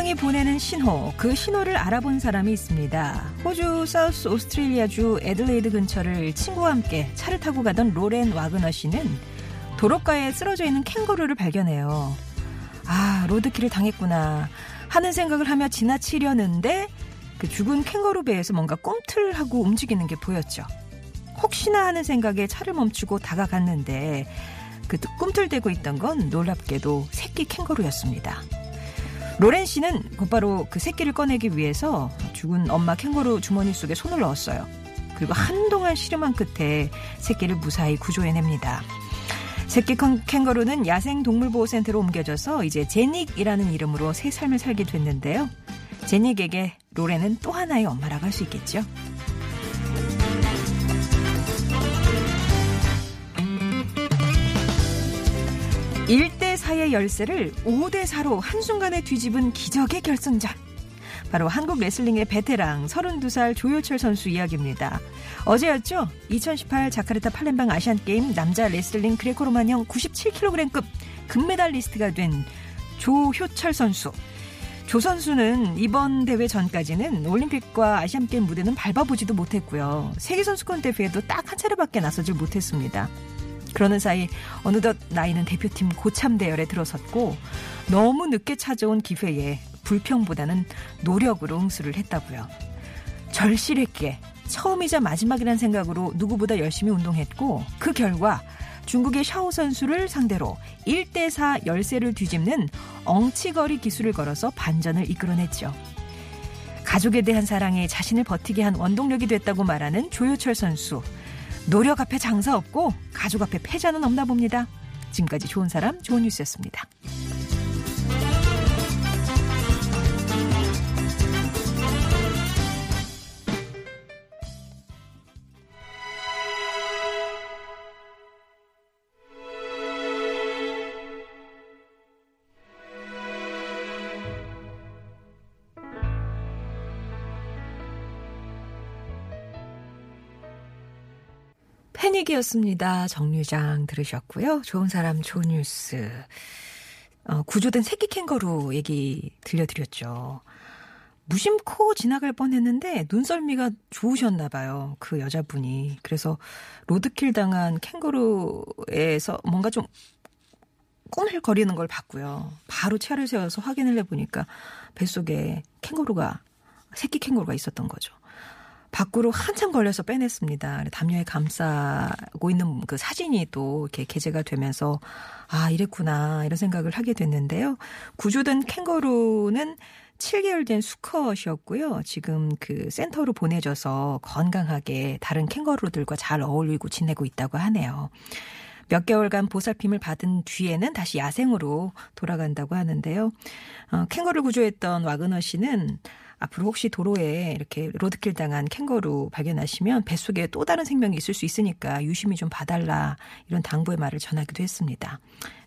생명이 보내는 신호, 그 신호를 알아본 사람이 있습니다. 호주 사우스 오스트레일리아주 애들레이드 근처를 친구와 함께 차를 타고 가던 로렌 와그너 씨는 도로가에 쓰러져 있는 캥거루를 발견해요. 아, 로드킬을 당했구나 하는 생각을 하며 지나치려는데 그 죽은 캥거루 배에서 뭔가 꿈틀하고 움직이는 게 보였죠. 혹시나 하는 생각에 차를 멈추고 다가갔는데 그 꿈틀대고 있던 건 놀랍게도 새끼 캥거루였습니다. 로렌 씨는 곧바로 그 새끼를 꺼내기 위해서 죽은 엄마 캥거루 주머니 속에 손을 넣었어요. 그리고 한동안 씨름한 끝에 새끼를 무사히 구조해냅니다. 새끼 캥거루는 야생동물보호센터로 옮겨져서 이제 제닉이라는 이름으로 새 삶을 살게 됐는데요. 제닉에게 로렌은 또 하나의 엄마라고 할 수 있겠죠. 일대 사의 열쇠를 5대 4로 한순간에 뒤집은 기적의 결승전. 바로 한국 레슬링의 베테랑 32살 조효철 선수 이야기입니다. 어제였죠? 2018 자카르타 팔렘방 아시안게임 남자 레슬링 그레코로만형 97kg급 금메달리스트가 된 조효철 선수. 조 선수는 이번 대회 전까지는 올림픽과 아시안게임 무대는 밟아보지도 못했고요. 세계선수권 대회에도 딱 한 차례밖에 나서질 못했습니다. 그러는 사이 어느덧 나이는 대표팀 고참 대열에 들어섰고 너무 늦게 찾아온 기회에 불평보다는 노력으로 응수를 했다고요. 절실했기에 처음이자 마지막이란 생각으로 누구보다 열심히 운동했고 그 결과 중국의 샤오 선수를 상대로 1대4 열세를 뒤집는 엉치거리 기술을 걸어서 반전을 이끌어냈죠. 가족에 대한 사랑에 자신을 버티게 한 원동력이 됐다고 말하는 조효철 선수. 노력 앞에 장사 없고 가족 앞에 패자는 없나 봅니다. 지금까지 좋은 사람 좋은 뉴스였습니다. 패닉이었습니다. 정류장 들으셨고요. 좋은 사람, 좋은 뉴스. 어, 구조된 새끼 캥거루 얘기 들려드렸죠. 무심코 지나갈 뻔했는데 눈썰미가 좋으셨나 봐요. 그 여자분이. 그래서 로드킬 당한 캥거루에서 뭔가 좀 꾸물거리는 걸 봤고요. 바로 차를 세워서 확인을 해보니까 뱃속에 캥거루가 새끼 캥거루가 있었던 거죠. 밖으로 한참 걸려서 빼냈습니다. 담요에 감싸고 있는 그 사진이 또 이렇게 게재가 되면서 아, 이랬구나. 이런 생각을 하게 됐는데요. 구조된 캥거루는 7개월 된 수컷이었고요. 지금 그 센터로 보내져서 건강하게 다른 캥거루들과 잘 어울리고 지내고 있다고 하네요. 몇 개월간 보살핌을 받은 뒤에는 다시 야생으로 돌아간다고 하는데요. 어, 캥거루 구조했던 와그너 씨는 앞으로 혹시 도로에 이렇게 로드킬 당한 캥거루 발견하시면 뱃속에 또 다른 생명이 있을 수 있으니까 유심히 좀 봐달라 이런 당부의 말을 전하기도 했습니다.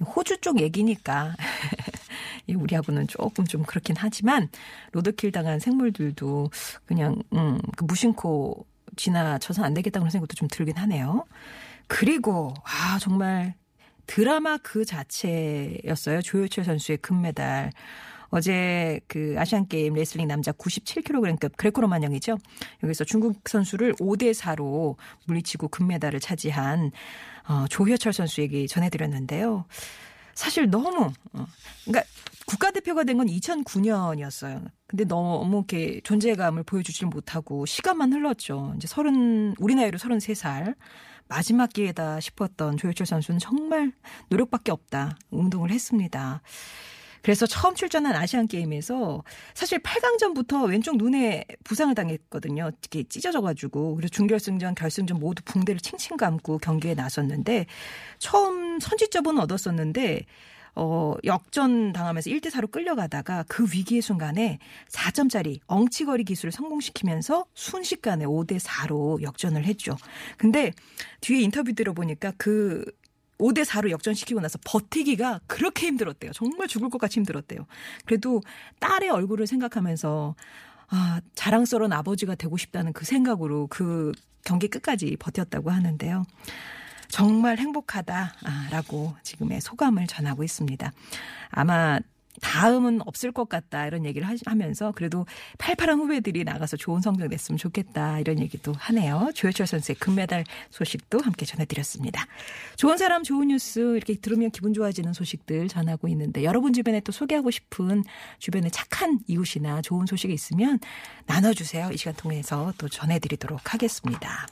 호주 쪽 얘기니까 우리하고는 조금 좀 그렇긴 하지만 로드킬 당한 생물들도 그냥 음, 그 무심코 지나쳐서 안 되겠다 그런 생각도 좀 들긴 하네요. 그리고 아 정말 드라마 그 자체였어요. 조효철 선수의 금메달. 어제 그 아시안 게임 레슬링 남자 97kg급 그레코로만형이죠. 여기서 중국 선수를 5대 4로 물리치고 금메달을 차지한 어, 조효철 선수 얘기 전해드렸는데요. 사실 너무 어, 그러니까 국가대표가 된 건 2009년이었어요. 근데 너무 이렇게 존재감을 보여주질 못하고 시간만 흘렀죠. 이제 30 우리 나이로 33살 마지막 기회다 싶었던 조효철 선수는 정말 노력밖에 없다. 운동을 했습니다. 그래서 처음 출전한 아시안 게임에서 사실 8강전부터 왼쪽 눈에 부상을 당했거든요. 이렇게 찢어져 가지고 그래서 준결승전, 결승전 모두 붕대를 칭칭 감고 경기에 나섰는데 처음 선취점은 얻었었는데 어, 역전 당하면서 1대 4로 끌려가다가 그 위기의 순간에 4점짜리 엉치거리 기술을 성공시키면서 순식간에 5대 4로 역전을 했죠. 근데 뒤에 인터뷰 들어보니까 그 5대 4로 역전시키고 나서 버티기가 그렇게 힘들었대요. 정말 죽을 것 같이 힘들었대요. 그래도 딸의 얼굴을 생각하면서 아, 자랑스러운 아버지가 되고 싶다는 그 생각으로 그 경기 끝까지 버텼다고 하는데요. 정말 행복하다라고 지금의 소감을 전하고 있습니다. 아마 다음은 없을 것 같다 이런 얘기를 하면서 그래도 팔팔한 후배들이 나가서 좋은 성적 냈으면 좋겠다 이런 얘기도 하네요. 조효철 선수의 금메달 소식도 함께 전해드렸습니다. 좋은 사람 좋은 뉴스 이렇게 들으면 기분 좋아지는 소식들 전하고 있는데 여러분 주변에 또 소개하고 싶은 주변에 착한 이웃이나 좋은 소식이 있으면 나눠주세요. 이 시간 통해서 또 전해드리도록 하겠습니다.